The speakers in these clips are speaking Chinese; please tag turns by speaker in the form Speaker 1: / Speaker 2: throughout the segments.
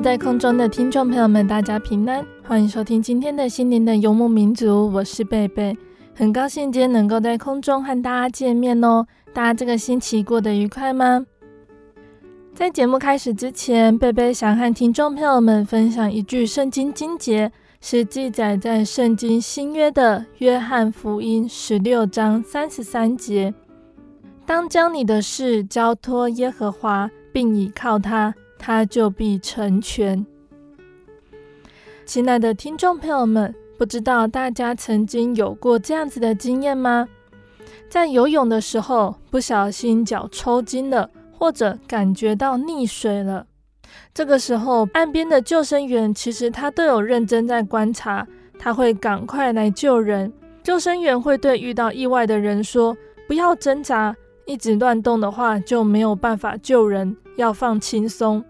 Speaker 1: 在空中的听众朋友们，大家平安。欢迎收听今天的心灵的游牧民族，我是贝贝，很高兴今天能够在空中和大家见面哦。大家这个星期过得愉快吗？在节目开始之前，贝贝想和听众朋友们分享一句圣经经节，是记载在圣经新约的约翰福音十六章三十三节：当将你的事交托耶和华，并倚靠他，他就必成全。亲爱的听众朋友们，不知道大家曾经有过这样子的经验吗？在游泳的时候，不小心脚抽筋了，或者感觉到溺水了。这个时候，岸边的救生员其实他都有认真在观察，他会赶快来救人。救生员会对遇到意外的人说：“不要挣扎，一直乱动的话就没有办法救人，要放轻松。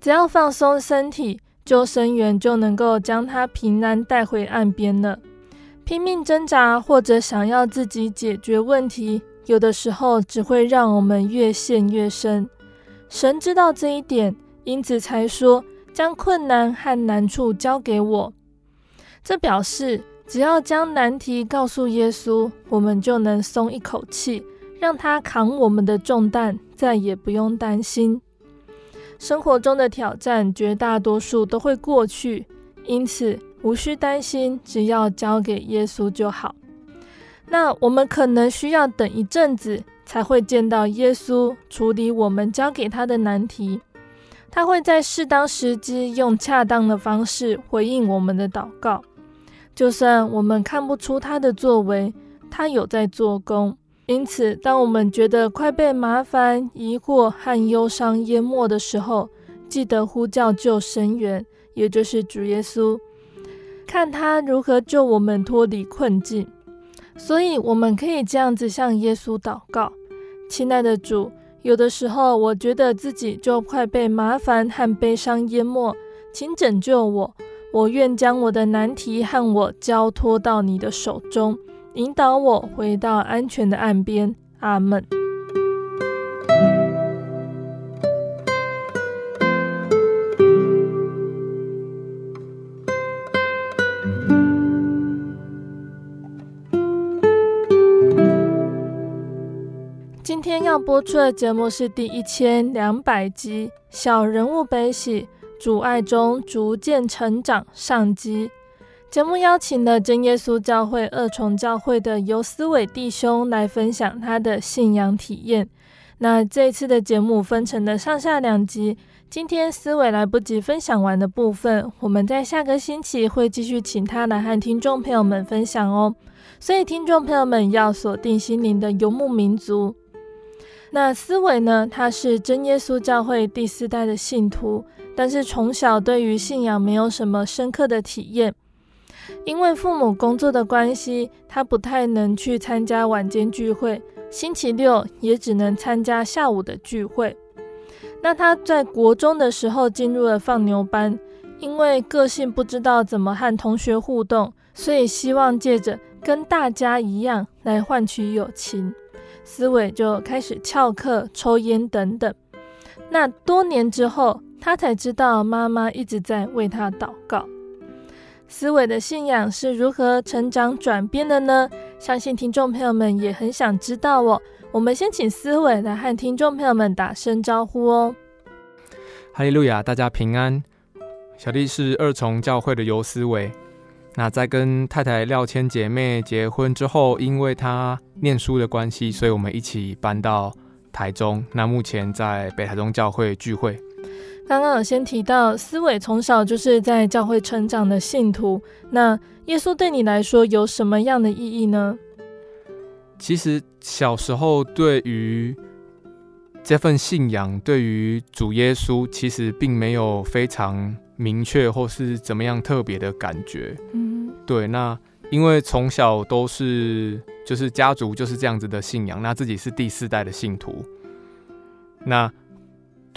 Speaker 1: 只要放松身体。”救生员就能够将他平安带回岸边了。拼命挣扎或者想要自己解决问题，有的时候只会让我们越陷越深。神知道这一点，因此才说将困难和难处交给我。这表示只要将难题告诉耶稣，我们就能松一口气，让他扛我们的重担，再也不用担心。生活中的挑战绝大多数都会过去，因此无需担心，只要交给耶稣就好。那我们可能需要等一阵子才会见到耶稣处理我们交给他的难题，他会在适当时机用恰当的方式回应我们的祷告。就算我们看不出他的作为，他有在做工。因此，当我们觉得快被麻烦、疑惑和忧伤淹没的时候，记得呼叫救生员，也就是主耶稣，看他如何救我们脱离困境。所以，我们可以这样子向耶稣祷告：亲爱的主，有的时候我觉得自己就快被麻烦和悲伤淹没，请拯救我。我愿将我的难题和我交托到你的手中。引导我回到安全的岸边，阿门。今天要播出的节目是第一千两百集《小人物悲喜，阻碍中逐渐成长》上集。节目邀请了真耶稣教会二重教会的游思伟弟兄来分享他的信仰体验。那这次的节目分成了上下两集，今天思伟来不及分享完的部分，我们在下个星期会继续请他来和听众朋友们分享哦。所以听众朋友们要锁定心灵的游牧民族。那思伟呢，他是真耶稣教会第四代的信徒，但是从小对于信仰没有什么深刻的体验。因为父母工作的关系，他不太能去参加晚间聚会，星期六也只能参加下午的聚会。那他在国中的时候进入了放牛班，因为个性不知道怎么和同学互动，所以希望借着跟大家一样来换取友情，思伟就开始翘课、抽烟等等。那多年之后，他才知道妈妈一直在为他祷告。思维的信仰是如何成长转变的呢？相信听众朋友们也很想知道哦。我们先请思维来和听众朋友们打声招呼哦。
Speaker 2: 哈利路亚，大家平安。小弟是二重教会的游思维。那在跟太太廖千姐妹结婚之后，因为她念书的关系，所以我们一起搬到台中。那目前在北台中教会聚会。
Speaker 1: 刚刚有先提到，思维从小就是在教会成长的信徒。那耶稣对你来说有什么样的意义呢？
Speaker 2: 其实小时候对于这份信仰，对于主耶稣，其实并没有非常明确或是怎么样特别的感觉。嗯，对。那因为从小都是就是家族就是这样子的信仰，那自己是第四代的信徒，那。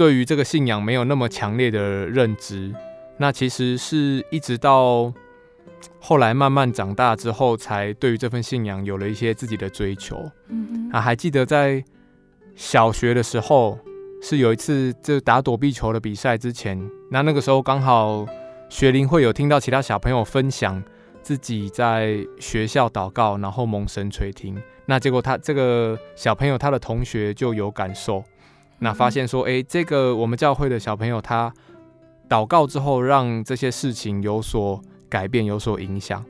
Speaker 2: 对于这个信仰没有那么强烈的认知，那其实是一直到后来慢慢长大之后，才对于这份信仰有了一些自己的追求。嗯嗯。啊，还记得在小学的时候，是有一次就打躲避球的比赛之前，那那个时候刚好学龄会有听到其他小朋友分享自己在学校祷告，然后蒙神垂听。那结果他这个小朋友他的同学就有感受。那发现说，诶，这个我们教会的小朋友，他祷告之后，让这些事情有所改变，有所影响。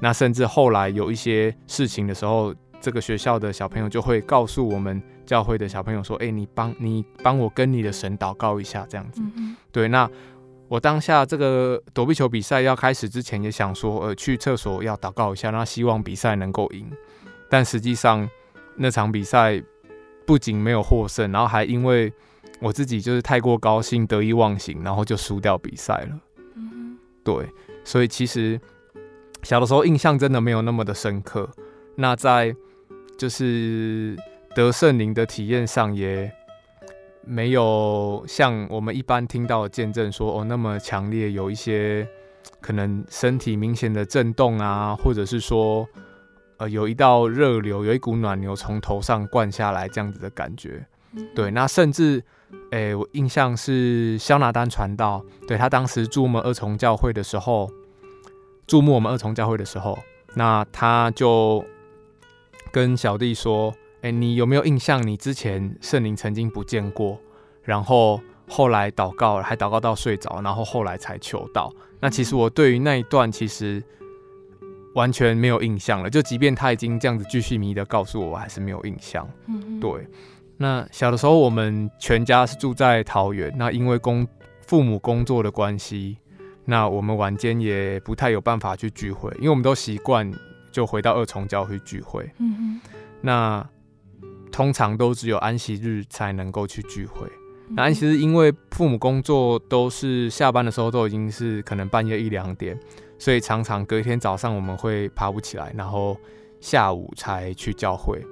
Speaker 2: 那甚至后来有一些事情的时候，这个学校的小朋友就会告诉我们教会的小朋友说，诶，你帮你帮我跟你的神祷告一下，这样子。对，那我当下这个躲避球比赛要开始之前，也想说，呃，去厕所要祷告一下，那希望比赛能够赢。但实际上那场比赛。不仅没有获胜，然后还因为我自己就是太过高兴、得意忘形，然后就输掉比赛了。嗯，对，所以其实小的时候印象真的没有那么的深刻。那在就是得圣灵的体验上，也没有像我们一般听到的见证说哦那么强烈，有一些可能身体明显的震动啊，或者是说。呃，有一道热流，有一股暖流从头上灌下来，这样子的感觉。嗯、对，那甚至，诶、欸，我印象是肖拿丹传道，对他当时注目二重教会的时候，注目我们二重教会的时候，那他就跟小弟说：“诶、欸，你有没有印象？你之前圣灵曾经不见过，然后后来祷告，还祷告到睡着，然后后来才求到。那其实我对于那一段，其实。”完全没有印象了，就即便他已经这样子继续迷的告诉我，我还是没有印象。嗯嗯，对。那小的时候，我们全家是住在桃园，那因为工父母工作的关系，那我们晚间也不太有办法去聚会，因为我们都习惯就回到二重教会聚会。嗯嗯。那通常都只有安息日才能够去聚会。那安息日因为父母工作都是下班的时候都已经是可能半夜一两点。所以常常隔一天早上我们会爬不起来，然后下午才去教会。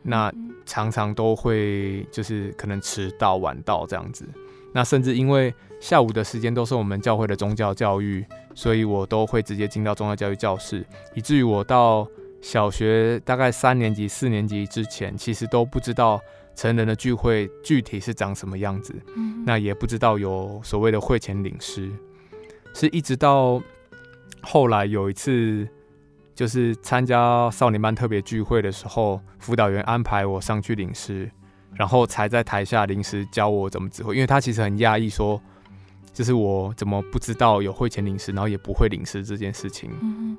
Speaker 2: 那常常都会就是可能迟到晚到这样子。那甚至因为下午的时间都是我们教会的宗教教育，所以我都会直接进到宗教教育教室，以至于我到小学大概三年级、四年级之前，其实都不知道成人的聚会具体是长什么样子。那也不知道有所谓的会前领诗。是一直到后来有一次，就是参加少年班特别聚会的时候，辅导员安排我上去领诗，然后才在台下临时教我怎么指挥。因为他其实很讶异，说就是我怎么不知道有会前领诗，然后也不会领诗这件事情。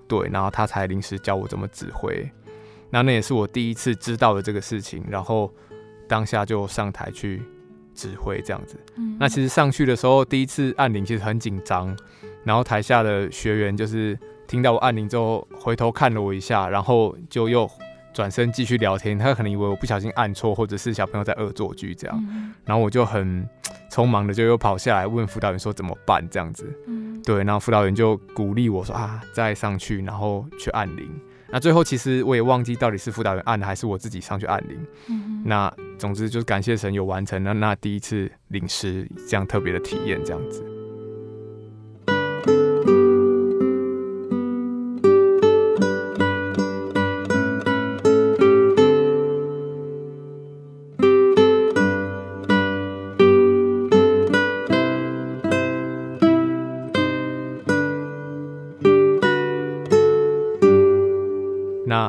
Speaker 2: 对，然后他才临时教我怎么指挥。那那也是我第一次知道的这个事情，然后当下就上台去指挥这样子。那其实上去的时候，第一次按铃，其实很紧张。然后台下的学员就是听到我按铃之后，回头看了我一下，然后就又转身继续聊天。他可能以为我不小心按错，或者是小朋友在恶作剧这样。然后我就很匆忙的就又跑下来问辅导员说怎么办这样子。对，然后辅导员就鼓励我说啊，再上去，然后去按铃。那最后其实我也忘记到底是辅导员按的还是我自己上去按铃。那总之就是感谢神有完成了那第一次领食这样特别的体验这样子。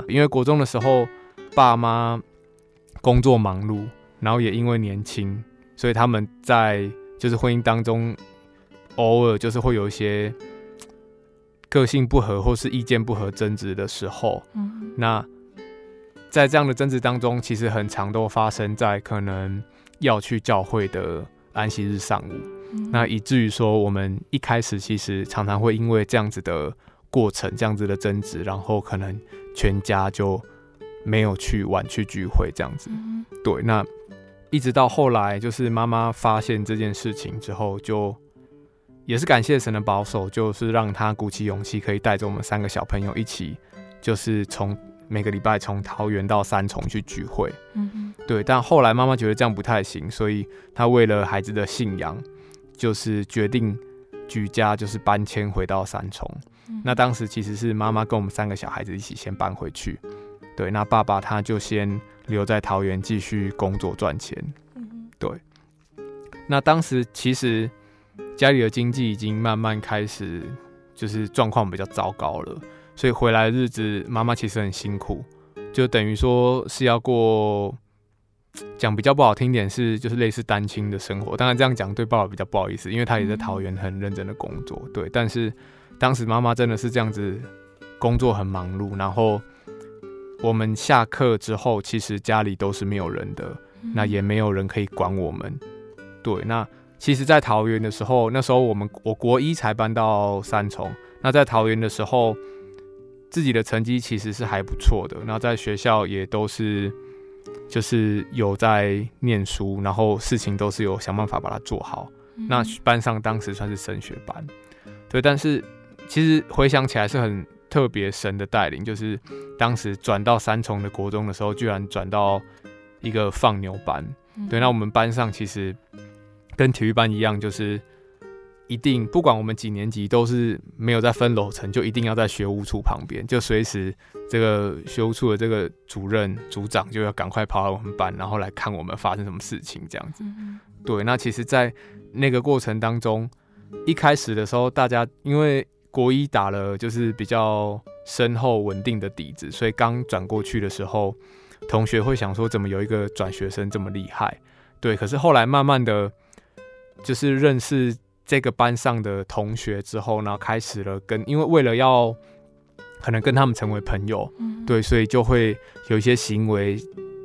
Speaker 2: 因为国中的时候，爸妈工作忙碌，然后也因为年轻，所以他们在就是婚姻当中，偶尔就是会有一些个性不合或是意见不合争执的时候。嗯，那在这样的争执当中，其实很常都发生在可能要去教会的安息日上午。嗯，那以至于说，我们一开始其实常常会因为这样子的。过程这样子的争执，然后可能全家就没有去玩去聚会这样子。嗯、对，那一直到后来，就是妈妈发现这件事情之后，就也是感谢神的保守，就是让他鼓起勇气，可以带着我们三个小朋友一起，就是从每个礼拜从桃园到三重去聚会。嗯，对，但后来妈妈觉得这样不太行，所以她为了孩子的信仰，就是决定举家就是搬迁回到三重。那当时其实是妈妈跟我们三个小孩子一起先搬回去，对，那爸爸他就先留在桃园继续工作赚钱，对。那当时其实家里的经济已经慢慢开始就是状况比较糟糕了，所以回来的日子妈妈其实很辛苦，就等于说是要过讲比较不好听点是就是类似单亲的生活。当然这样讲对爸爸比较不好意思，因为他也在桃园很认真的工作，对，但是。当时妈妈真的是这样子，工作很忙碌，然后我们下课之后，其实家里都是没有人的，那也没有人可以管我们。对，那其实，在桃园的时候，那时候我们我国一才搬到三重，那在桃园的时候，自己的成绩其实是还不错的，那在学校也都是就是有在念书，然后事情都是有想办法把它做好。那班上当时算是升学班，对，但是。其实回想起来是很特别神的带领，就是当时转到三重的国中的时候，居然转到一个放牛班。对，那我们班上其实跟体育班一样，就是一定不管我们几年级，都是没有在分楼层，就一定要在学务处旁边，就随时这个学务处的这个主任、组长就要赶快跑到我们班，然后来看我们发生什么事情这样子。对，那其实，在那个过程当中，一开始的时候，大家因为国一打了就是比较深厚稳定的底子，所以刚转过去的时候，同学会想说怎么有一个转学生这么厉害？对，可是后来慢慢的，就是认识这个班上的同学之后呢，开始了跟，因为为了要可能跟他们成为朋友，对，所以就会有一些行为，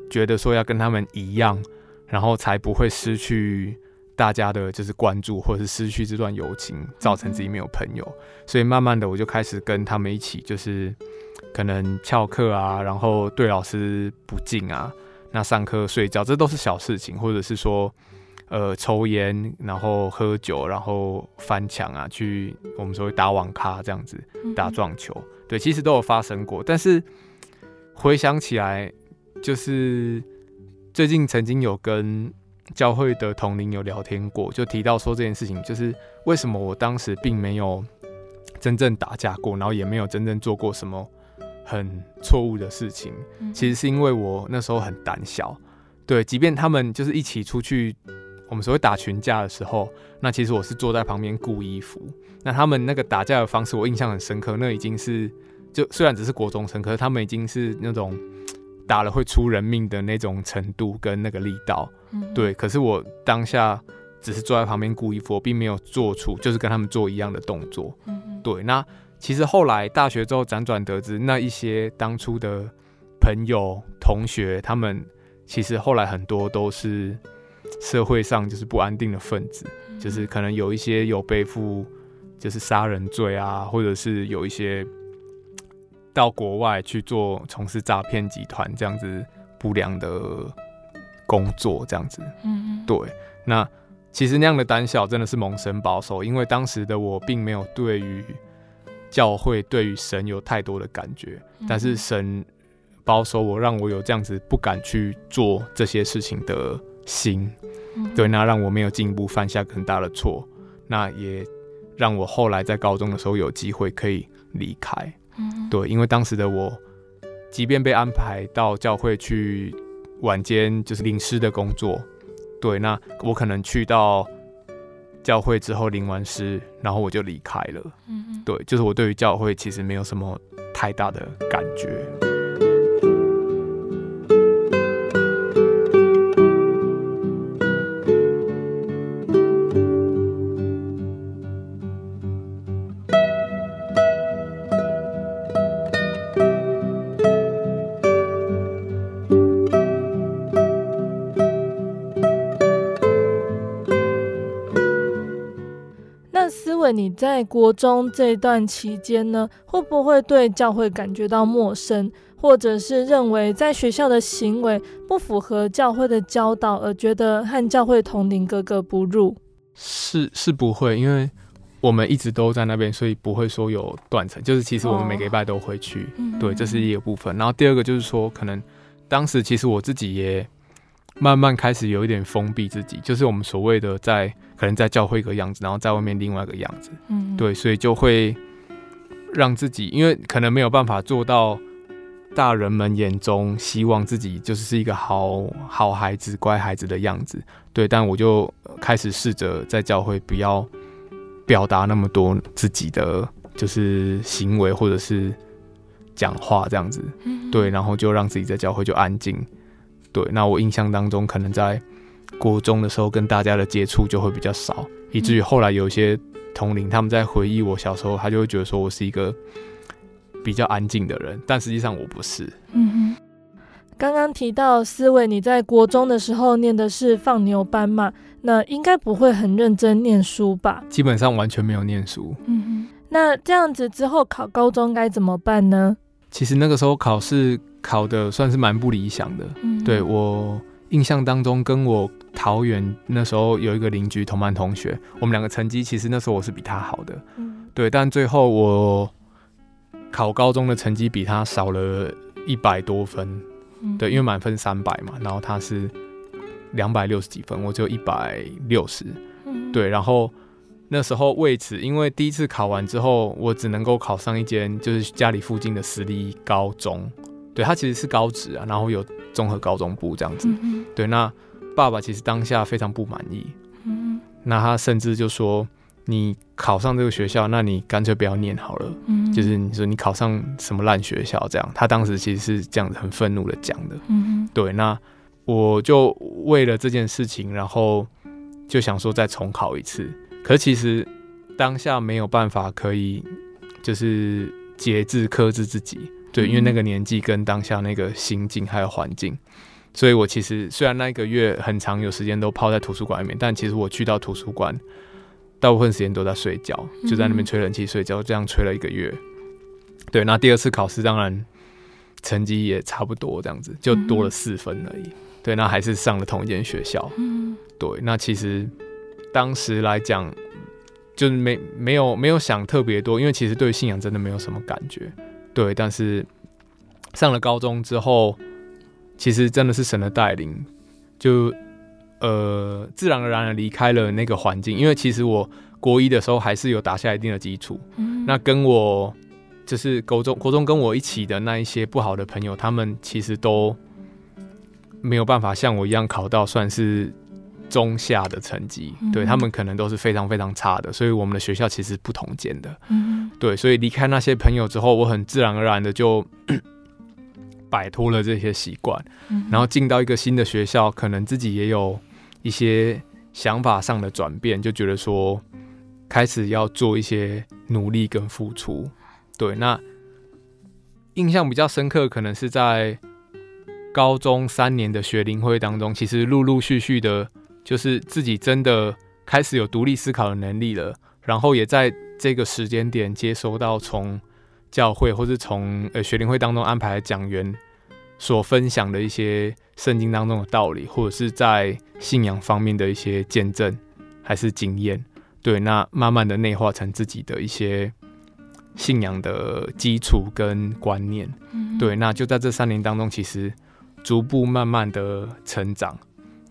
Speaker 2: 觉得说要跟他们一样，然后才不会失去。大家的就是关注，或者是失去这段友情，造成自己没有朋友，所以慢慢的我就开始跟他们一起，就是可能翘课啊，然后对老师不敬啊，那上课睡觉，这都是小事情，或者是说，呃，抽烟，然后喝酒，然后翻墙啊，去我们所谓打网咖这样子，打撞球，对，其实都有发生过，但是回想起来，就是最近曾经有跟。教会的同龄有聊天过，就提到说这件事情，就是为什么我当时并没有真正打架过，然后也没有真正做过什么很错误的事情。其实是因为我那时候很胆小，对，即便他们就是一起出去，我们所谓打群架的时候，那其实我是坐在旁边顾衣服。那他们那个打架的方式，我印象很深刻，那已经是就虽然只是国中生，可是他们已经是那种。打了会出人命的那种程度跟那个力道，嗯、对。可是我当下只是坐在旁边顾衣服，我并没有做出就是跟他们做一样的动作，嗯、对。那其实后来大学之后辗转得知，那一些当初的朋友同学，他们其实后来很多都是社会上就是不安定的分子，嗯、就是可能有一些有背负就是杀人罪啊，或者是有一些。到国外去做从事诈骗集团这样子不良的工作，这样子，嗯，对。那其实那样的胆小真的是蒙神保守，因为当时的我并没有对于教会、对于神有太多的感觉，但是神保守我，让我有这样子不敢去做这些事情的心，对，那让我没有进一步犯下更大的错，那也让我后来在高中的时候有机会可以离开。对，因为当时的我，即便被安排到教会去晚间就是领诗的工作，对，那我可能去到教会之后领完诗，然后我就离开了。嗯，对，就是我对于教会其实没有什么太大的感
Speaker 1: 觉。在国中这段期间呢，会不会对教会感觉到陌生，或者是认为在学校的行为不符合教会的教导，而觉得和教会同龄格格不入？
Speaker 2: 是是不会，因为我们一直都在那边，所以不会说有断层。就是其实我们每个礼拜都会去，哦、对，这是一个部分。然后第二个就是说，可能当时其实我自己也慢慢开始有一点封闭自己，就是我们所谓的在可能在教会一个样子，然后在外面另外一个样子，嗯，对，所以就会让自己，因为可能没有办法做到大人们眼中希望自己就是是一个好好孩子、乖孩子的样子，对，但我就开始试着在教会不要表达那么多自己的就是行为或者是讲话这样子，对，然后就让自己在教会就安静。对，那我印象当中，可能在国中的时候跟大家的接触就会比较少，以至于后来有一些同龄，他们在回忆我小时候，他就会觉得说我是一个比较安静的人，但实际上我不是。嗯
Speaker 1: 哼。刚刚提到思维，你在国中的时候念的是放牛班嘛？那应该不会很认真念书吧？
Speaker 2: 基本上完全没有念书。
Speaker 1: 嗯哼。那这样子之后考高中该怎么办呢？
Speaker 2: 其实那个时候考试考的算是蛮不理想的。嗯，对，我印象当中，跟我桃园那时候有一个邻居同班同学，我们两个成绩其实那时候我是比他好的。嗯，对，但最后我考高中的成绩比他少了一百多分。嗯，对，因为满分三百嘛，然后他是两百六十几分，我只有一百六十。嗯，对，然后。那时候为此，因为第一次考完之后，我只能够考上一间就是家里附近的私立高中，对，他其实是高职啊，然后有综合高中部这样子，嗯、对。那爸爸其实当下非常不满意，嗯、那他甚至就说：“你考上这个学校，那你干脆不要念好了。嗯”就是你说你考上什么烂学校这样，他当时其实是这样子很愤怒的讲的，对。那我就为了这件事情，然后就想说再重考一次。可其实当下没有办法可以就是节制克制自己，对，因为那个年纪跟当下那个心境还有环境，所以我其实虽然那一个月很长，有时间都泡在图书馆里面，但其实我去到图书馆，大部分时间都在睡觉，就在那边吹冷气睡觉，这样吹了一个月。对，那第二次考试当然成绩也差不多，这样子就多了四分而已。对，那还是上了同一间学校。嗯对，那其实。当时来讲，就是没没有没有想特别多，因为其实对信仰真的没有什么感觉，对。但是上了高中之后，其实真的是神的带领，就呃自然而然的离开了那个环境。因为其实我国一的时候还是有打下一定的基础，嗯、那跟我就是高中国中跟我一起的那一些不好的朋友，他们其实都没有办法像我一样考到算是。中下的成绩，对，他们可能都是非常非常差的，所以我们的学校其实不同间的，嗯，对，所以离开那些朋友之后，我很自然而然的就 摆脱了这些习惯，然后进到一个新的学校，可能自己也有一些想法上的转变，就觉得说开始要做一些努力跟付出，对，那印象比较深刻，可能是在高中三年的学龄会当中，其实陆陆续续的。就是自己真的开始有独立思考的能力了，然后也在这个时间点接收到从教会或是从呃学龄会当中安排的讲员所分享的一些圣经当中的道理，或者是在信仰方面的一些见证还是经验，对，那慢慢的内化成自己的一些信仰的基础跟观念，嗯、对，那就在这三年当中，其实逐步慢慢的成长。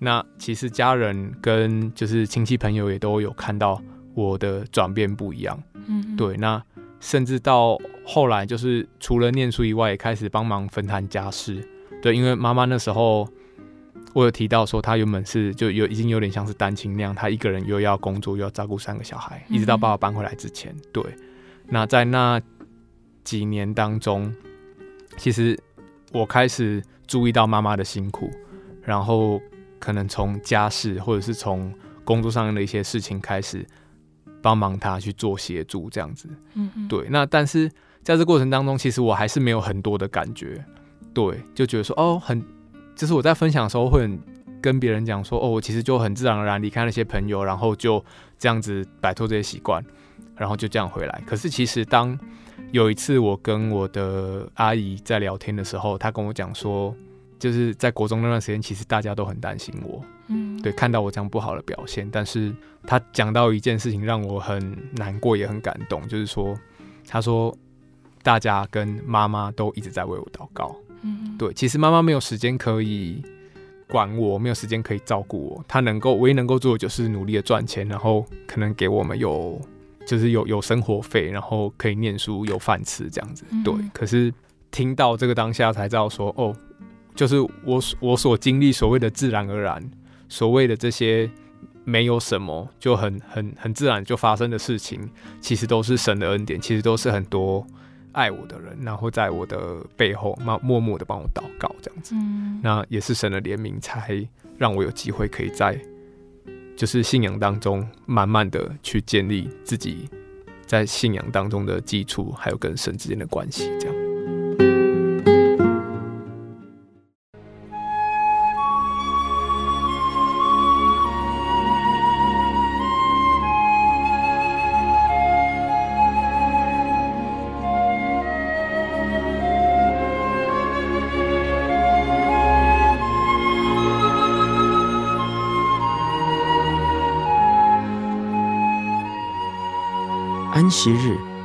Speaker 2: 那其实家人跟就是亲戚朋友也都有看到我的转变不一样，嗯哼，对。那甚至到后来，就是除了念书以外，也开始帮忙分摊家事，对。因为妈妈那时候，我有提到说，她原本是就有已经有点像是单亲那样，她一个人又要工作又要照顾三个小孩，一直到爸爸搬回来之前，对。那在那几年当中，其实我开始注意到妈妈的辛苦，然后。可能从家事或者是从工作上的一些事情开始帮忙他去做协助，这样子，嗯哼，对。那但是在这过程当中，其实我还是没有很多的感觉，对，就觉得说哦，很，就是我在分享的时候会很跟别人讲说哦，我其实就很自然而然离开那些朋友，然后就这样子摆脱这些习惯。然后就这样回来。可是其实当有一次我跟我的阿姨在聊天的时候，她跟我讲说，就是在国中那段时间，其实大家都很担心我，嗯，对，看到我这样不好的表现。但是他讲到一件事情让我很难过，也很感动，就是说，他说大家跟妈妈都一直在为我祷告，嗯，对，其实妈妈没有时间可以。管我没有时间可以照顾我，他能够唯一能够做的就是努力的赚钱，然后可能给我们有就是有有生活费，然后可以念书有饭吃这样子。对，嗯、可是听到这个当下才知道说，哦，就是我我所经历所谓的自然而然，所谓的这些没有什么就很很很自然就发生的事情，其实都是神的恩典，其实都是很多。爱我的人，然后在我的背后默默默的帮我祷告，这样子，嗯，那也是神的怜悯，才让我有机会可以在就是信仰当中，慢慢的去建立自己在信仰当中的基础，还有跟神之间的关
Speaker 3: 系，这样。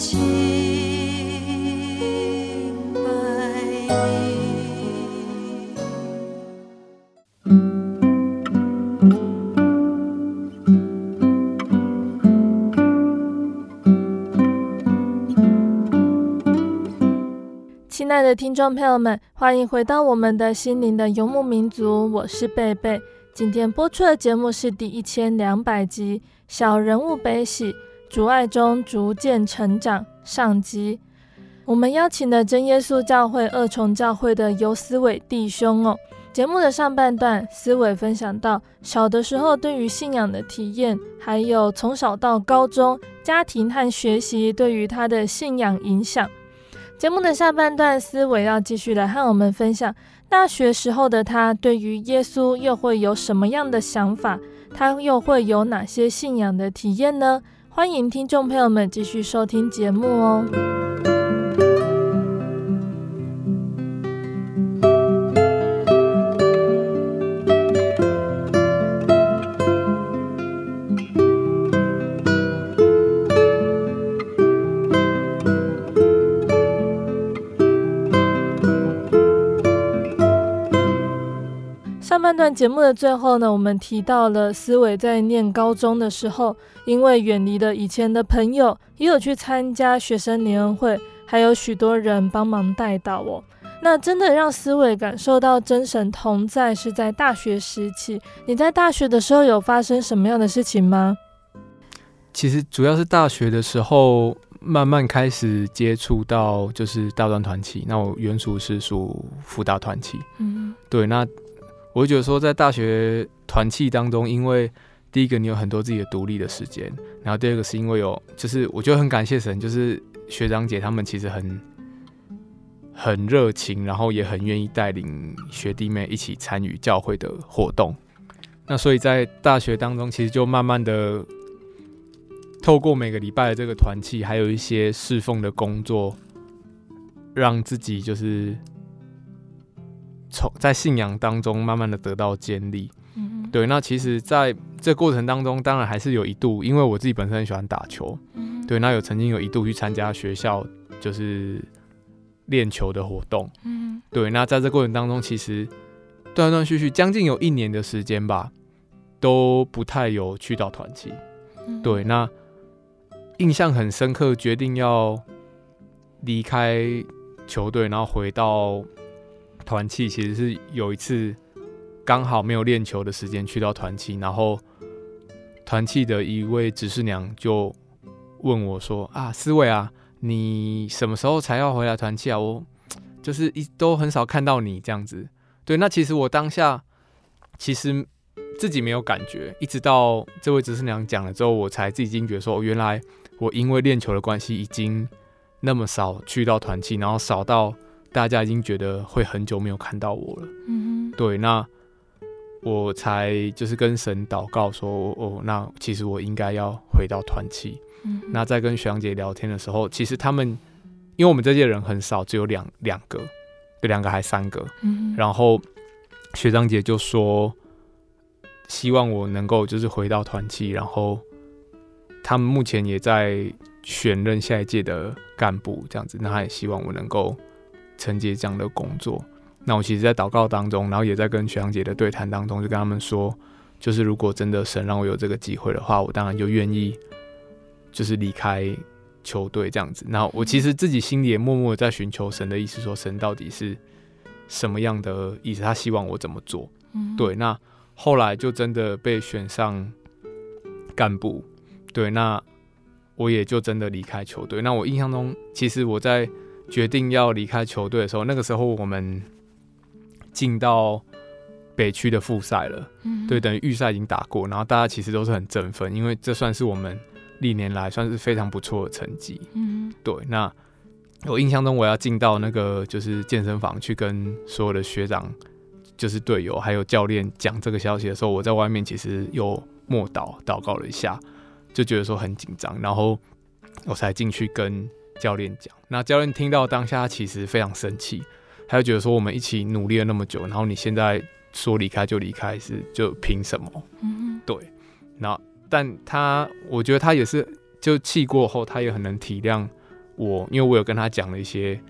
Speaker 1: 亲爱的听众朋友们，欢迎回到我们的心灵的游牧民族，我是贝贝。今天播出的节目是第一千两百集《小人物悲喜，主爱中逐渐成长》上集。我们邀请了真耶稣教会二重教会的游思伟弟兄哦。节目的上半段，思伟分享到小的时候对于信仰的体验，还有从小到高中家庭和学习对于他的信仰影响。节目的下半段，思伟要继续来和我们分享大学时候的他对于耶稣又会有什么样的想法，他又会有哪些信仰的体验呢？欢迎听众朋友们继续收听节目哦。上半段节目的最后呢，我们提到了思伟在念高中的时候，因为远离了以前的朋友，也有去参加学生联欢会，还有许多人帮忙带导哦。那真的让思伟感受到真神同在，是在大学时期。你在大学的时候有发生什么样的事情吗？
Speaker 2: 其实主要是大学的时候，慢慢开始接触到就是大专团契。那我原属是属辅大团契，嗯，对，那。我会觉得说，在大学团契当中，因为第一个你有很多自己的独立的时间，然后第二个是因为有，就是我觉得很感谢神，就是学长姐他们其实很很热情，然后也很愿意带领学弟妹一起参与教会的活动。那所以在大学当中，其实就慢慢的透过每个礼拜的这个团契，还有一些侍奉的工作，让自己就是。从在信仰当中慢慢的得到建立，嗯，对。那其实在这过程当中，当然还是有一度，因为我自己本身很喜欢打球，嗯，对。那有曾经有一度去参加学校就是练球的活动，嗯，对。那在这过程当中，其实断断续续将近有一年的时间吧，都不太有去到团契，嗯，对。那印象很深刻，决定要离开球队，然后回到。团契其实是有一次刚好没有练球的时间去到团契，然后团契的一位执事娘就问我说：“啊，思伟啊，你什么时候才要回来团契啊？我 就是一都很少看到你这样子。”对，那其实我当下其实自己没有感觉，一直到这位执事娘讲了之后，我才自己惊觉说：“哦，原来我因为练球的关系，已经那么少去到团契，然后少到。”大家已经觉得会很久没有看到我了，嗯哼，对，那我才就是跟神祷告说，哦，那其实我应该要回到团契。嗯，那在跟学长姐聊天的时候，其实他们因为我们这届人很少，只有两两个，对，两个还三个，嗯，然后学长姐就说希望我能够就是回到团契，然后他们目前也在选任下一届的干部这样子，那他也希望我能够。承接这样的工作，那我其实，在祷告当中，然后也在跟学长姐的对谈当中，就跟他们说，就是如果真的神让我有这个机会的话，我当然就愿意，就是离开球队这样子。那我其实自己心里也默默在寻求神的意思，说神到底是什么样的意思？他希望我怎么做？嗯，对。那后来就真的被选上干部，对，那我也就真的离开球队。那我印象中，其实我在。决定要离开球队的时候，那个时候我们进到北区的复赛了，嗯，对，等于预赛已经打过，然后大家其实都是很振奋，因为这算是我们历年来算是非常不错的成绩，嗯，对。那我印象中我要进到那个就是健身房去跟所有的学长、就是队友还有教练讲这个消息的时候，我在外面其实又默祷祷告了一下，就觉得说很紧张，然后我才进去跟。教练讲，那教练听到当下，其实非常生气，他就觉得说我们一起努力了那么久，然后你现在说离开就离开，是就凭什么？嗯，对。那但他，我觉得他也是，就气过后，他也很能体谅我因为我有跟他讲了一些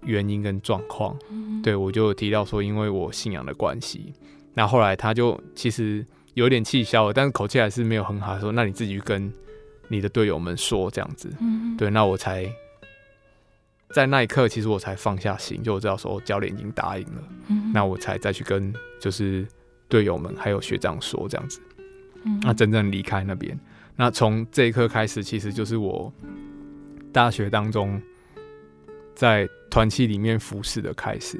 Speaker 2: 原因跟状况，
Speaker 1: 嗯，
Speaker 2: 对我就提到说，因为我信仰的关系，那后来他就其实有点气消了，但是口气还是没有很好，说那你自己去跟你的队友们说这样子，
Speaker 1: 嗯，
Speaker 2: 对，那我才在那一刻，其实我才放下心，就我知道说教练已经答应了，
Speaker 1: 嗯，
Speaker 2: 那我才再去跟就是队友们还有学长说这样子，
Speaker 1: 嗯，
Speaker 2: 那真正离开那边，那从这一刻开始，其实就是我大学当中在团契里面服侍的开始。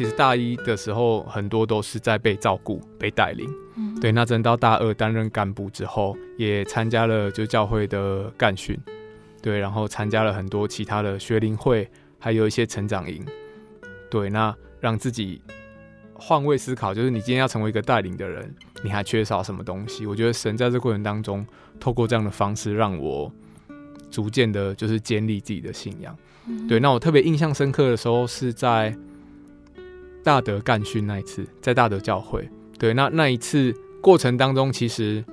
Speaker 2: 其实大一的时候，很多都是在被照顾、被带领。
Speaker 1: 嗯，
Speaker 2: 对，那真到大二担任干部之后，也参加了就教会的干训，对，然后参加了很多其他的学龄会，还有一些成长营。对，那让自己换位思考，就是你今天要成为一个带领的人，你还缺少什么东西？我觉得神在这过程当中，透过这样的方式，让我逐渐的，就是建立自己的信仰。
Speaker 1: 嗯，
Speaker 2: 对，那我特别印象深刻的时候是在。大德干训那一次，在大德教会，对，那那一次过程当中，其实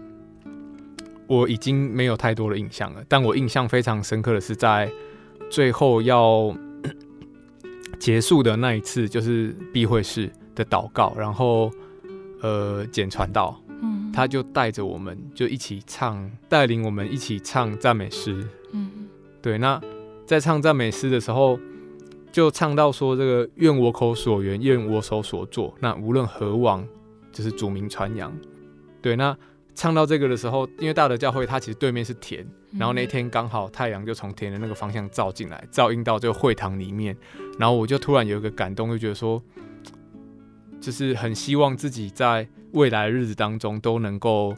Speaker 2: 我已经没有太多的印象了。但我印象非常深刻的是，在最后要 结束的那一次，就是闭会式的祷告，然后呃，简传道，
Speaker 1: 嗯，
Speaker 2: 他就带着我们，就一起唱，带领我们一起唱赞美诗，
Speaker 1: 嗯，
Speaker 2: 对，那在唱赞美诗的时候。就唱到说这个愿我口所言，愿我手所做，那无论何往，就是主名传扬。对，那唱到这个的时候，因为大德教会它其实对面是田，然后那天刚好太阳就从田的那个方向照进来，照映到这个会堂里面，然后我就突然有一个感动，就觉得说，就是很希望自己在未来的日子当中都能够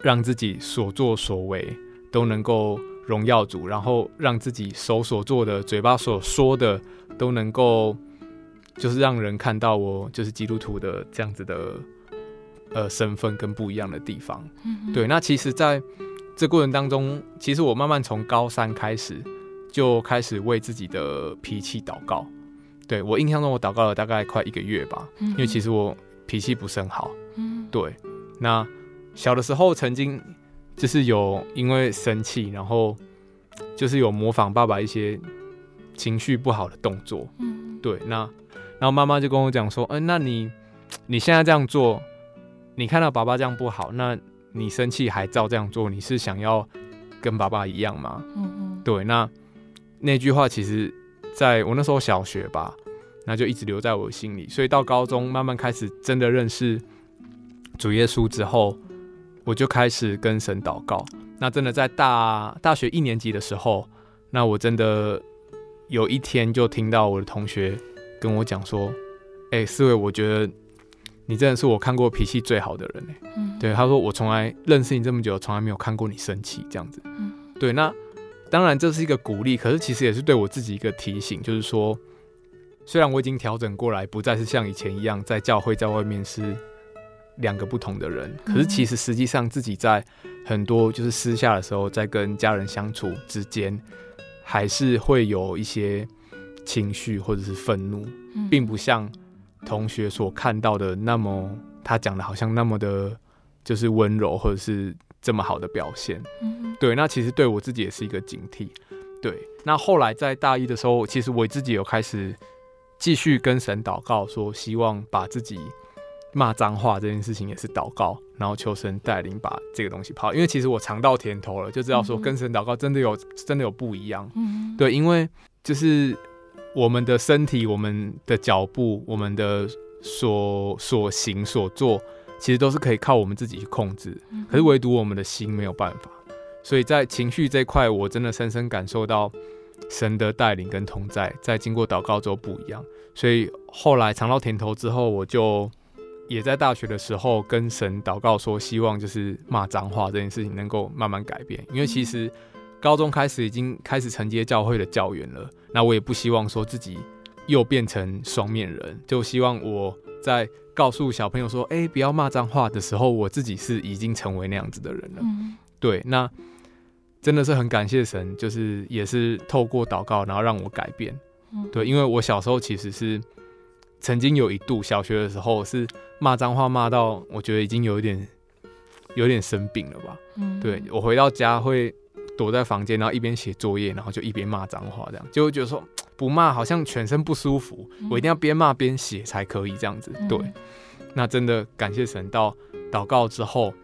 Speaker 2: 让自己所作所为都能够。荣耀主，然后让自己手所做的、嘴巴所说的都能够，就是让人看到我就是基督徒的这样子的呃身份跟不一样的地方。
Speaker 1: 嗯，
Speaker 2: 对，那其实在这过程当中，其实我慢慢从高三开始就开始为自己的脾气祷告。对，我印象中，我祷告了大概快一个月吧，
Speaker 1: 嗯，
Speaker 2: 因为其实我脾气不是很好。
Speaker 1: 嗯，
Speaker 2: 对，那小的时候曾经。就是有因为生气，然后就是有模仿爸爸一些情绪不好的动作。
Speaker 1: 嗯，
Speaker 2: 对，那然后妈妈就跟我讲说：“嗯、欸，那你你现在这样做，你看到爸爸这样不好，那你生气还照这样做，你是想要跟爸爸一样吗？”
Speaker 1: 嗯嗯，
Speaker 2: 对，那那句话其实在我那时候小学吧，那就一直留在我心里。所以到高中慢慢开始真的认识主耶稣之后。我就开始跟神祷告。那真的在大大学一年级的时候，那我真的有一天就听到我的同学跟我讲说：“哎、欸，思维，我觉得你真的是我看过脾气最好的人。”
Speaker 1: 嗯，
Speaker 2: 对，他说我从来认识你这么久，从来没有看过你生气这样子。
Speaker 1: 嗯，
Speaker 2: 对，那当然这是一个鼓励，可是其实也是对我自己一个提醒，就是说，虽然我已经调整过来，不再是像以前一样在教会在外面是。两个不同的人，可是其实实际上自己在很多就是私下的时候，在跟家人相处之间，还是会有一些情绪或者是愤怒，并不像同学所看到的那么，他讲的好像那么的，就是温柔或者是这么好的表现。对，那其实对我自己也是一个警惕。对，那后来在大一的时候，其实我自己有开始继续跟神祷告，说希望把自己。骂脏话这件事情也是祷告，然后求神带领把这个东西抛。因为其实我尝到甜头了，就知道说跟神祷告真的有真的有不一样。嗯，对，因为就是我们的身体、我们的脚步、我们的所所行所做，其实都是可以靠我们自己去控制。可是唯独我们的心没有办法。所以在情绪这块，我真的深深感受到神的带领跟同在，在经过祷告之后不一样。所以后来尝到甜头之后，我就。也在大学的时候跟神祷告说，希望就是骂脏话这件事情能够慢慢改变。因为其实高中开始已经开始承接教会的教员了，那我也不希望说自己又变成双面人，就希望我在告诉小朋友说：“哎、欸，不要骂脏话”的时候，我自己是已经成为那样子的人了。嗯、对，那真的是很感谢神，就是也是透过祷告，然后让我改变。嗯、对，因为我小时候其实是曾经有一度小学的时候是骂脏话骂到我觉得已经有一点有点生病了吧。嗯、对，我回到家会躲在房间，然后一边写作业，然后就一边骂脏话，这样就会觉得说。不骂好像全身不舒服，我一定要边骂边写才可以这样子。对，那真的感谢神，到祷告之后，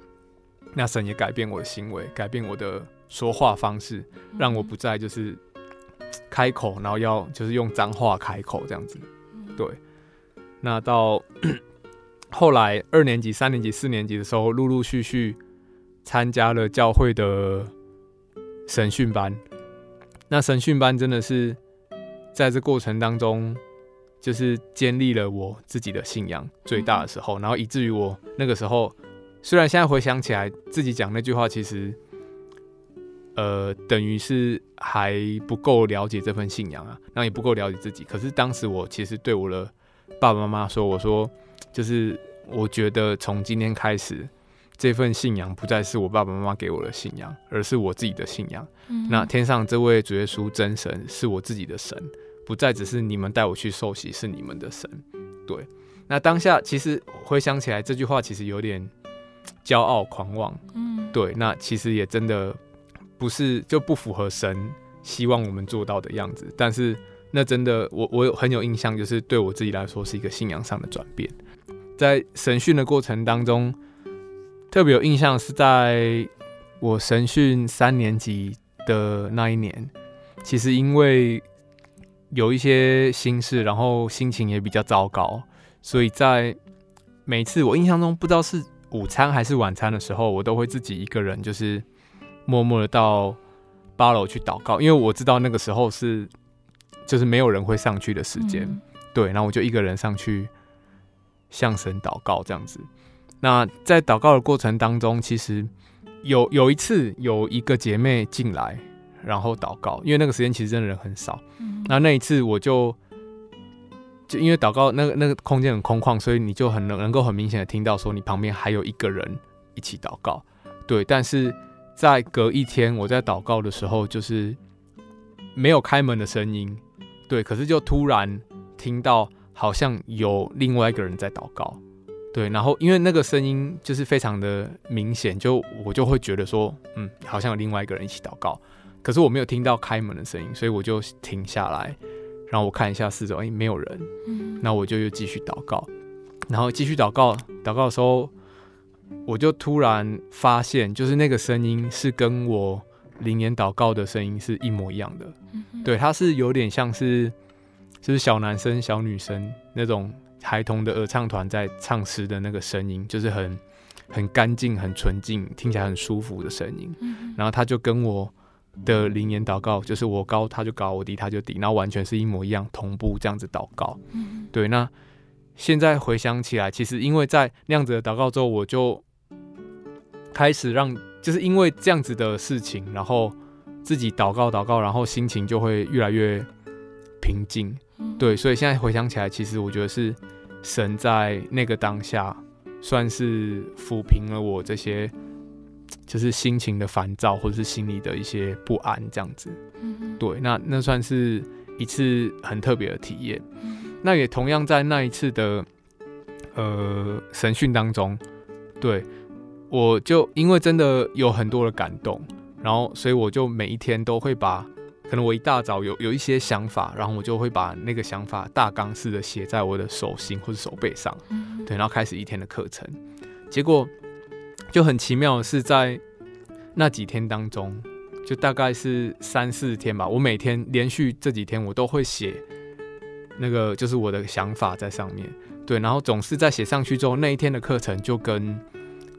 Speaker 2: 那神也改变我的行为，改变我的说话方式，让我不再就是开口，然后要就是用脏话开口这样子。对，那到 后来二年级、三年级、四年级的时候，陆陆续续参加了教会的神训班。那神训班真的是。在这过程当中，就是建立了我自己的信仰最大的时候，然后以至于我那个时候，虽然现在回想起来，自己讲那句话其实，呃，等于是还不够了解这份信仰啊，那也不够了解自己。可是当时我其实对我的爸爸妈妈说：“我说，就是我觉得从今天开始，这份信仰不再是我爸爸妈妈给我的信仰，而是我自己的信仰。嗯、那天上这位主耶稣真神是我自己的神。”不再只是你们带我去受洗，是你们的神。对，那当下其实回想起来，这句话其实有点骄傲狂妄。嗯，对，那其实也真的不是就不符合神希望我们做到的样子。但是那真的，我我有很有印象，就是对我自己来说是一个信仰上的转变。在神训的过程当中，特别有印象是在我神训三年级的那一年，其实因为。有一些心事，然后心情也比较糟糕，所以在每次我印象中不知道是午餐还是晚餐的时候，我都会自己一个人，就是默默的到八楼去祷告，因为我知道那个时候是就是没有人会上去的时间，嗯、对，然后我就一个人上去向神祷告这样子。那在祷告的过程当中，其实有有一次有一个姐妹进来。然后祷告，因为那个时间其实真的人很少。嗯，那那一次我就就因为祷告，那个那个空间很空旷，所以你就很能能够很明显的听到说你旁边还有一个人一起祷告。对，但是在隔一天我在祷告的时候，就是没有开门的声音。对，可是就突然听到好像有另外一个人在祷告。对，然后因为那个声音就是非常的明显，就我就会觉得说，嗯，好像有另外一个人一起祷告。可是我没有听到开门的声音，所以我就停下来，然后我看一下四周，哎，没有人。嗯，那我就又继续祷告，然后继续祷告。祷告的时候，我就突然发现，就是那个声音是跟我灵言祷告的声音是一模一样的。嗯，对，它是有点像是，就是小男生、小女生那种孩童的合唱团在唱诗的那个声音，就是很很干净、很纯净，听起来很舒服的声音。嗯，然后他就跟我。的灵言祷告，就是我高他就高，我低他就低，然后完全是一模一样，同步这样子祷告。嗯，对。那现在回想起来，其实因为在那样子的祷告之后，我就开始让，就是因为这样子的事情，然后自己祷告祷告，然后心情就会越来越平静。嗯，对。所以现在回想起来，其实我觉得是神在那个当下，算是抚平了我这些。就是心情的烦躁，或者是心里的一些不安，这样子。对，那那算是一次很特别的体验。那也同样在那一次的呃神训当中，对，我就因为真的有很多的感动，然后所以我就每一天都会把，可能我一大早有有一些想法，然后我就会把那个想法大纲式的写在我的手心或者手背上。嗯，对，然后开始一天的课程，结果。就很奇妙的是，在那几天当中，就大概是三四天吧。我每天连续这几天，我都会写那个，就是我的想法在上面。对，然后总是在写上去之后，那一天的课程就跟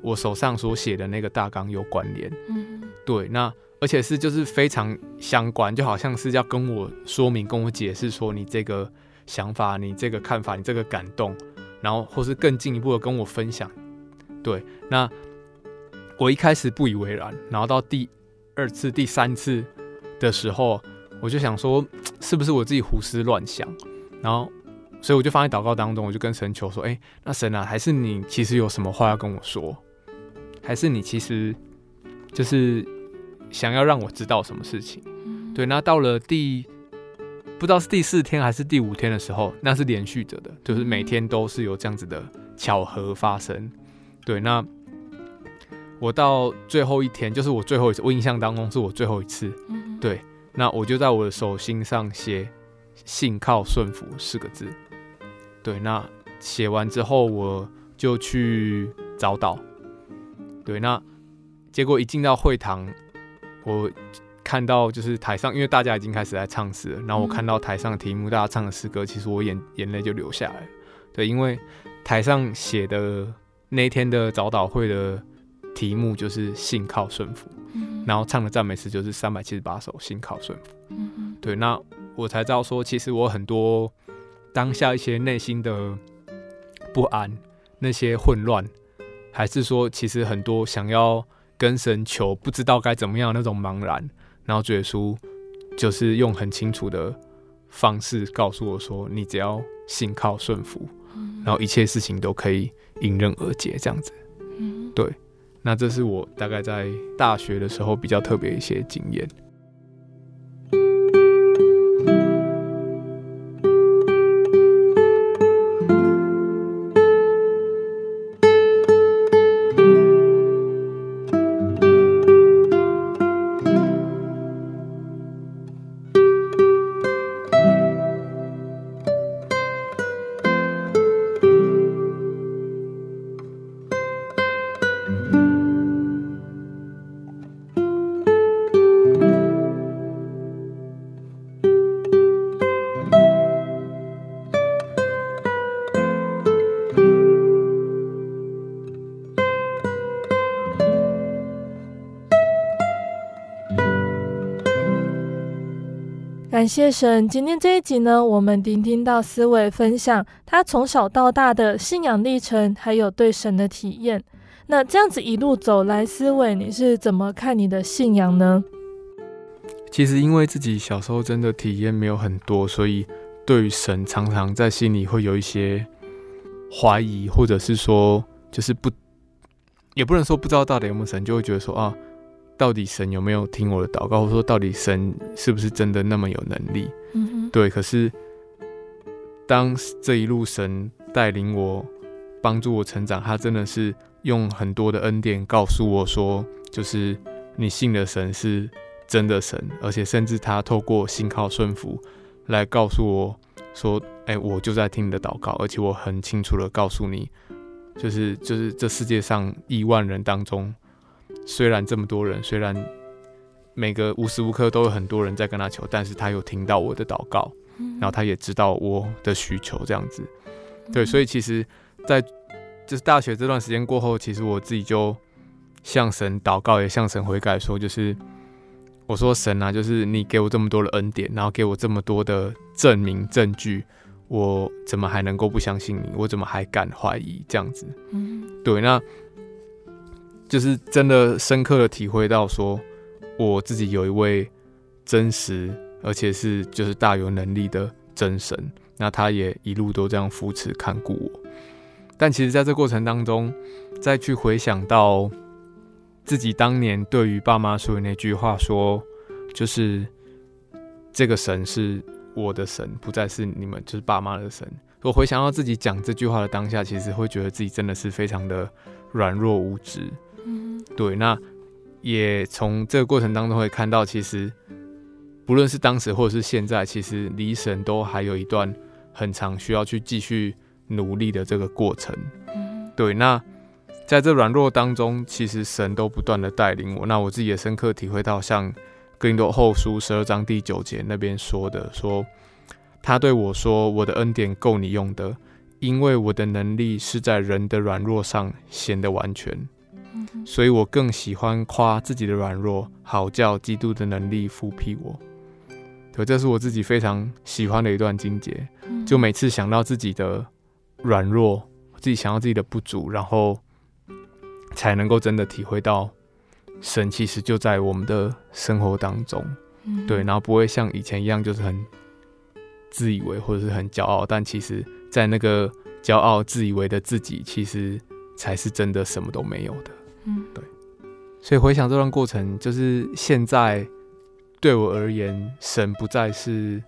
Speaker 2: 我手上所写的那个大纲有关联。嗯，对，那而且是就是非常相关，就好像是要跟我说明、跟我解释说你这个想法、你这个看法、你这个感动，然后或是更进一步的跟我分享。对，那。我一开始不以为然，然后到第二次、第三次的时候，我就想说，是不是我自己胡思乱想？然后所以我就放在祷告当中，我就跟神求说：“哎、欸，那神啊，还是你其实有什么话要跟我说？还是你其实就是想要让我知道什么事情？”对，那到了第不知道是第四天还是第五天的时候，那是连续着的，就是每天都是有这样子的巧合发生。对，那我到最后一天，就是我最后一次，我印象当中是我最后一次。对，那我就在我的手心上写“信靠顺服”四个字。对，那写完之后，我就去找祷。对，那结果一进到会堂，我看到就是台上，因为大家已经开始在唱诗了。然后我看到台上的题目，大家唱的诗歌，其实我眼眼泪就流下来了。对，因为台上写的那天的早祷会的题目就是“信靠顺服”，然后唱的赞美诗就是三百七十八首“信靠顺服”。对，那我才知道说，其实我很多。当下一些内心的不安，那些混乱，还是说其实很多想要跟神求，不知道该怎么样那种茫然，然后主耶稣就是用很清楚的方式告诉我说：“你只要信靠顺服，然后一切事情都可以迎刃而解。”这样子，对。那这是我大概在大学的时候比较特别一些经
Speaker 1: 验。谢神，今天这一集呢，我们聆听到思维分享他从小到大的信仰历程，还有对神的体验。那这样子一路走来，思维你是怎么看你的信仰呢？
Speaker 2: 其实因为自己小时候真的体验没有很多，所以对于神常常在心里会有一些怀疑，或者是说就是不，也不能说不知道到底有没有神，就会觉得说啊。到底神有没有听我的祷告？或者说，到底神是不是真的那么有能力？对。可是，当这一路神带领我、帮助我成长，他真的是用很多的恩典告诉我说，就是你信的神是真的神，而且甚至他透过信靠顺服来告诉我说：“哎，我就在听你的祷告，而且我很清楚的告诉你，就是就是这世界上亿万人当中。”虽然这么多人，虽然每个无时无刻都有很多人在跟他求，但是他有听到我的祷告，然后他也知道我的需求，这样子。对，所以其实，在就是大学这段时间过后，其实我自己就向神祷告，也向神悔改，说就是我说神啊，就是你给我这么多的恩典，然后给我这么多的证明证据，我怎么还能够不相信你？我怎么还敢怀疑这样子？对，那。就是真的深刻的体会到，说我自己有一位真实而且是就是大有能力的真神，那他也一路都这样扶持看顾我。但其实，在这过程当中，再去回想到自己当年对于爸妈说的那句话，说就是这个神是我的神，不再是你们就是爸妈的神。我回想到自己讲这句话的当下，其实会觉得自己真的是非常的软弱无知。嗯，对，那也从这个过程当中会看到，其实不论是当时或者是现在，其实离神都还有一段很长需要去继续努力的这个过程。嗯，对，那在这软弱当中，其实神都不断的带领我。那我自己也深刻体会到，像哥林多后书十二章第九节那边说的，说他对我说：“我的恩典够你用的，因为我的能力是在人的软弱上显得完全。”所以我更喜欢夸自己的软弱，好叫基督的能力复辟我。对，这是我自己非常喜欢的一段经节。就每次想到自己的软弱，自己想到自己的不足，然后才能够真的体会到神其实就在我们的生活当中。对，然后不会像以前一样，就是很自以为或者是很骄傲，但其实，在那个骄傲自以为的自己，其实才是真的什么都没有的。
Speaker 1: 嗯，
Speaker 2: 对。所以回想这段过程，就是现在对我而言，神不再是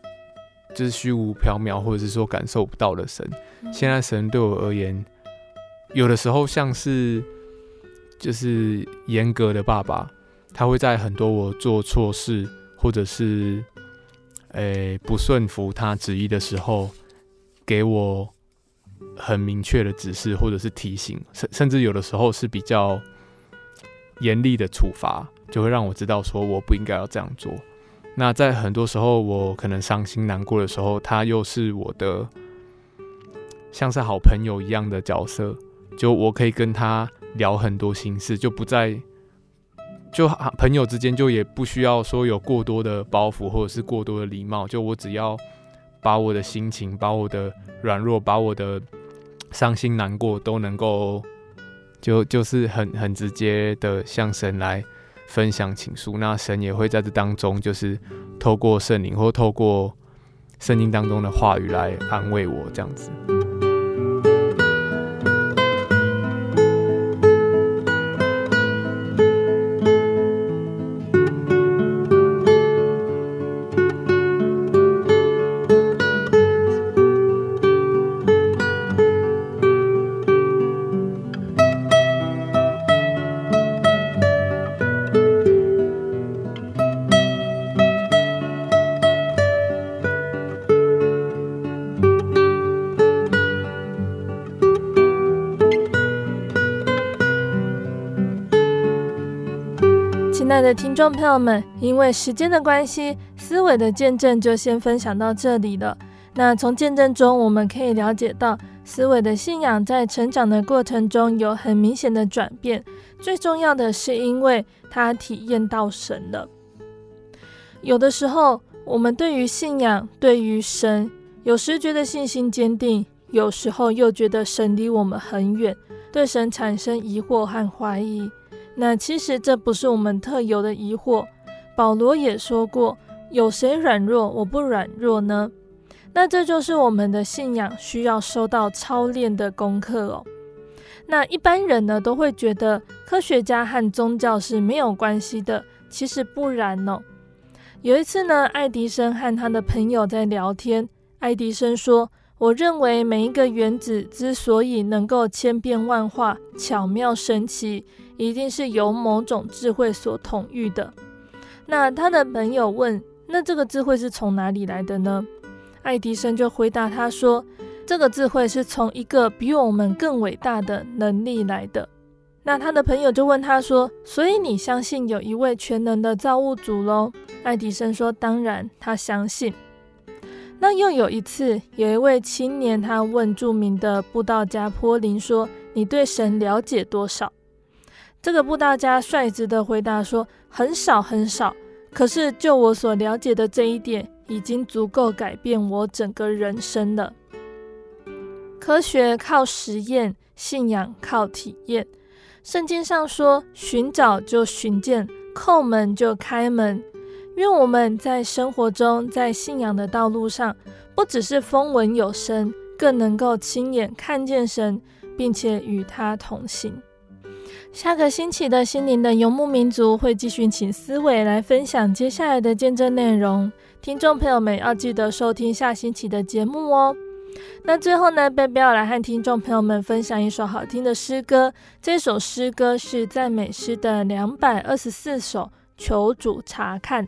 Speaker 2: 就是虚无缥缈，或者是说感受不到的神。现在神对我而言，有的时候像是就是严格的爸爸，他会在很多我做错事或者是诶、欸、不顺服他旨意的时候，给我很明确的指示或者是提醒，甚甚至有的时候是比较严厉的处罚，就会让我知道说我不应该要这样做。那在很多时候我可能伤心难过的时候，他又是我的像是好朋友一样的角色。就我可以跟他聊很多心事，就不再就朋友之间就也不需要说有过多的包袱或者是过多的礼貌，就我只要把我的心情、把我的软弱、把我的伤心难过都能够就就是很很直接的向神来分享情书，那神也会在这当中就是透过圣灵或透过圣经当中的话语来安慰我这样子。
Speaker 1: 听众朋友们，因为时间的关系，思维的见证就先分享到这里了。那从见证中，我们可以了解到，思维的信仰在成长的过程中有很明显的转变。最重要的是，因为他体验到神了。有的时候，我们对于信仰、对于神，有时觉得信心坚定，有时候又觉得神离我们很远，对神产生疑惑和怀疑。那其实这不是我们特有的疑惑，保罗也说过：“有谁软弱，我不软弱呢？”那这就是我们的信仰需要受到操练的功课哦。那一般人呢，都会觉得科学家和宗教是没有关系的，其实不然哦。有一次呢，爱迪生和他的朋友在聊天，爱迪生说：“我认为每一个原子之所以能够千变万化、巧妙神奇。”一定是由某种智慧所统御的。那他的朋友问：“那这个智慧是从哪里来的呢？”爱迪生就回答他说：“这个智慧是从一个比我们更伟大的能力来的。”那他的朋友就问他说：“所以你相信有一位全能的造物主喽？”爱迪生说：“当然，他相信。”那又有一次，有一位青年他问著名的布道家坡林说：“你对神了解多少？”这个布道家率直的回答说：“很少很少，可是就我所了解的这一点，已经足够改变我整个人生了。科学靠实验，信仰靠体验。圣经上说：‘寻找就寻见，叩门就开门。’愿我们在生活中，在信仰的道路上，不只是风闻有声，更能够亲眼看见神，并且与他同行。”下个星期的心灵的游牧民族会继续请思伟来分享接下来的见证内容，听众朋友们要记得收听下星期的节目哦。那最后呢，贝贝要来和听众朋友们分享一首好听的诗歌，这首诗歌是赞美诗的两百二十四首，求主查看。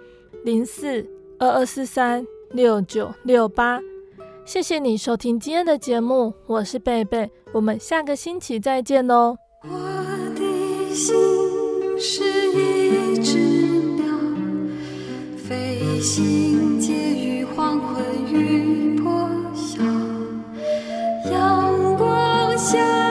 Speaker 1: 零四二二四三六九六八，谢谢你收听今天的节目，我是贝贝，我们下个星期再见哦。
Speaker 3: 我的心是一只鸟，飞行介于黄昏与破晓，阳光下。